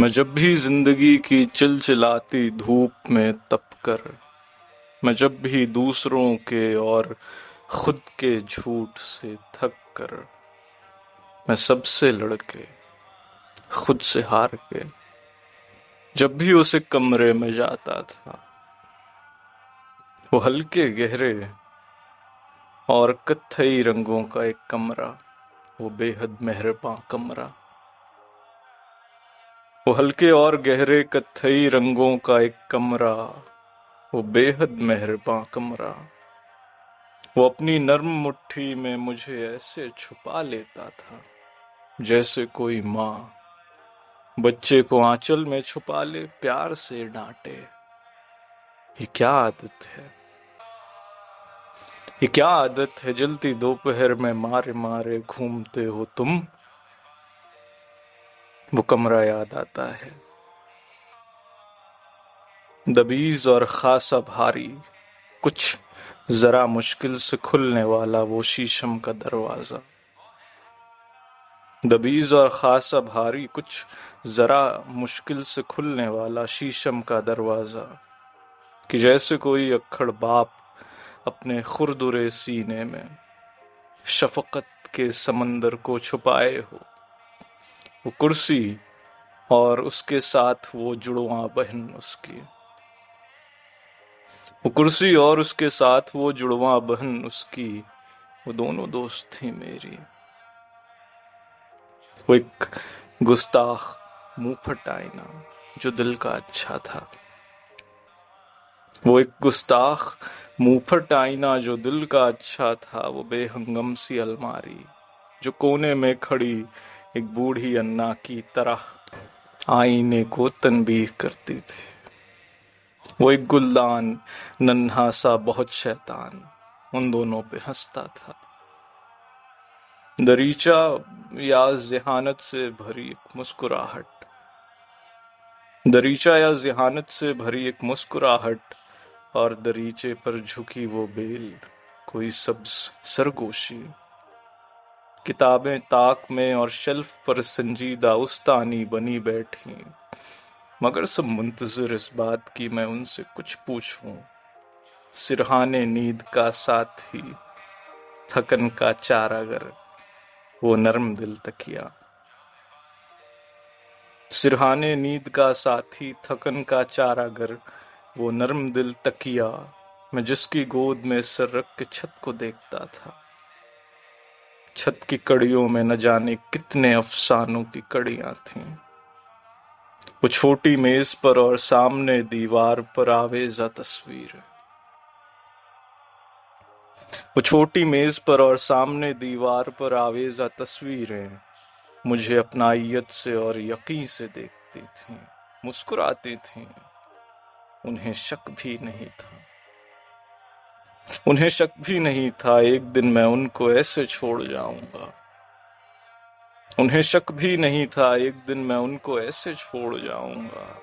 मैं जब भी ज़िंदगी की चिलचिलाती धूप में तप कर, मैं जब भी दूसरों के और खुद के झूठ से थक कर, मैं सबसे लड़के, खुद से हार के, जब भी उसे कमरे में जाता था, वो हल्के गहरे और कत्थई रंगों का एक कमरा, वो बेहद मेहरबान कमरा। वो हल्के और गहरे कत्थई रंगों का एक कमरा, वो बेहद मेहरबान कमरा। वो अपनी नर्म मुट्ठी में मुझे ऐसे छुपा लेता था, जैसे कोई माँ बच्चे को आंचल में छुपा ले, प्यार से डांटे। ये क्या आदत है? ये क्या आदत है जलती दोपहर में मारे मारे घूमते हो तुम? वो कमरा याद आता है। दबीज और खासा भारी, कुछ जरा मुश्किल से खुलने वाला वो शीशम का दरवाज़ा। दबीज और खासा भारी, कुछ जरा मुश्किल से खुलने वाला शीशम का दरवाज़ा, कि जैसे कोई अक्खड़ बाप अपने खुरदुरे सीने में शफकत के समंदर को छुपाए हो। वो कुर्सी और उसके साथ वो जुड़वा बहन उसकी। वो कुर्सी और उसके साथ वो जुड़वा बहन उसकी। वो दोनों दोस्त थी मेरी। वो एक गुस्ताख मुँह आईना जो दिल का अच्छा था। वो एक गुस्ताख मुँह आईना जो दिल का अच्छा था। वो बेहंगम सी अलमारी जो कोने में खड़ी एक बूढ़ी अन्ना की तरह आईने को तनबीह करती थी। वो एक गुलदान नन्हा सा बहुत शैतान, उन दोनों पे हंसता था। दरीचा या जहानत से भरी एक मुस्कुराहट। दरीचा या जहानत से भरी एक मुस्कुराहट और दरीचे पर झुकी वो बेल, कोई सब्ज, सरगोशी किताबें ताक में और शेल्फ पर संजीदा उस्तानी बनी बैठी। मगर सब मुंतजर इस बात की मैं उनसे कुछ पूछूँ। सिरहाने नींद का साथी, थकन का चारागर, वो नरम दिल तकिया। सिरहाने नींद का साथी, थकन का चारागर, वो नरम दिल तकिया। मैं जिसकी गोद में सर रख के छत को देखता था। छत की कड़ियों में न जाने कितने अफसानों की कड़ियाँ थीं। वो छोटी मेज पर और सामने दीवार पर आवेजा तस्वीर। वो छोटी मेज पर और सामने दीवार पर आवेजा तस्वीरें मुझे अपनाइत से और यकीन से देखती थीं, मुस्कुराती थीं। उन्हें शक भी नहीं था। उन्हें शक भी नहीं था, एक दिन मैं उनको ऐसे छोड़ जाऊँगा। उन्हें शक भी नहीं था, एक दिन मैं उनको ऐसे छोड़ जाऊँगा।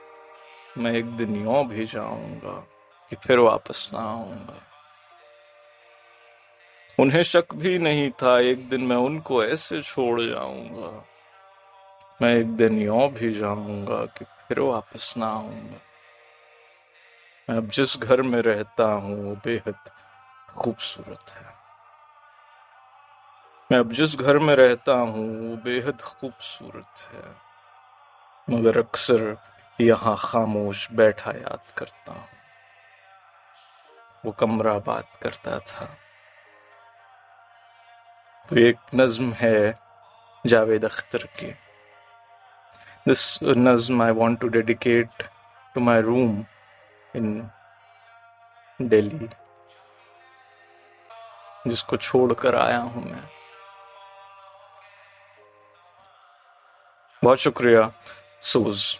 मैं एक दिन यो भी जाऊँगा कि फिर वापस ना आऊँगा। उन्हें शक भी नहीं था, एक दिन मैं उनको ऐसे छोड़ जाऊँगा। मैं एक दिन यो भी जाऊँगा कि फिर वापस ना आऊँगा। मैं अब जिस घर में रहता हूँ, वो बेहद खूबसूरत है। मैं अब जिस घर में रहता हूँ, वो बेहद खूबसूरत है। मगर अक्सर यहाँ खामोश बैठा याद करता हूँ। वो कमरा बात करता था। तो एक नज्म है जावेद अख्तर की। दिस नज्म I want to dedicate to my room in Delhi जिसको छोड़कर आया हूँ मैं। बहुत शुक्रिया सूज।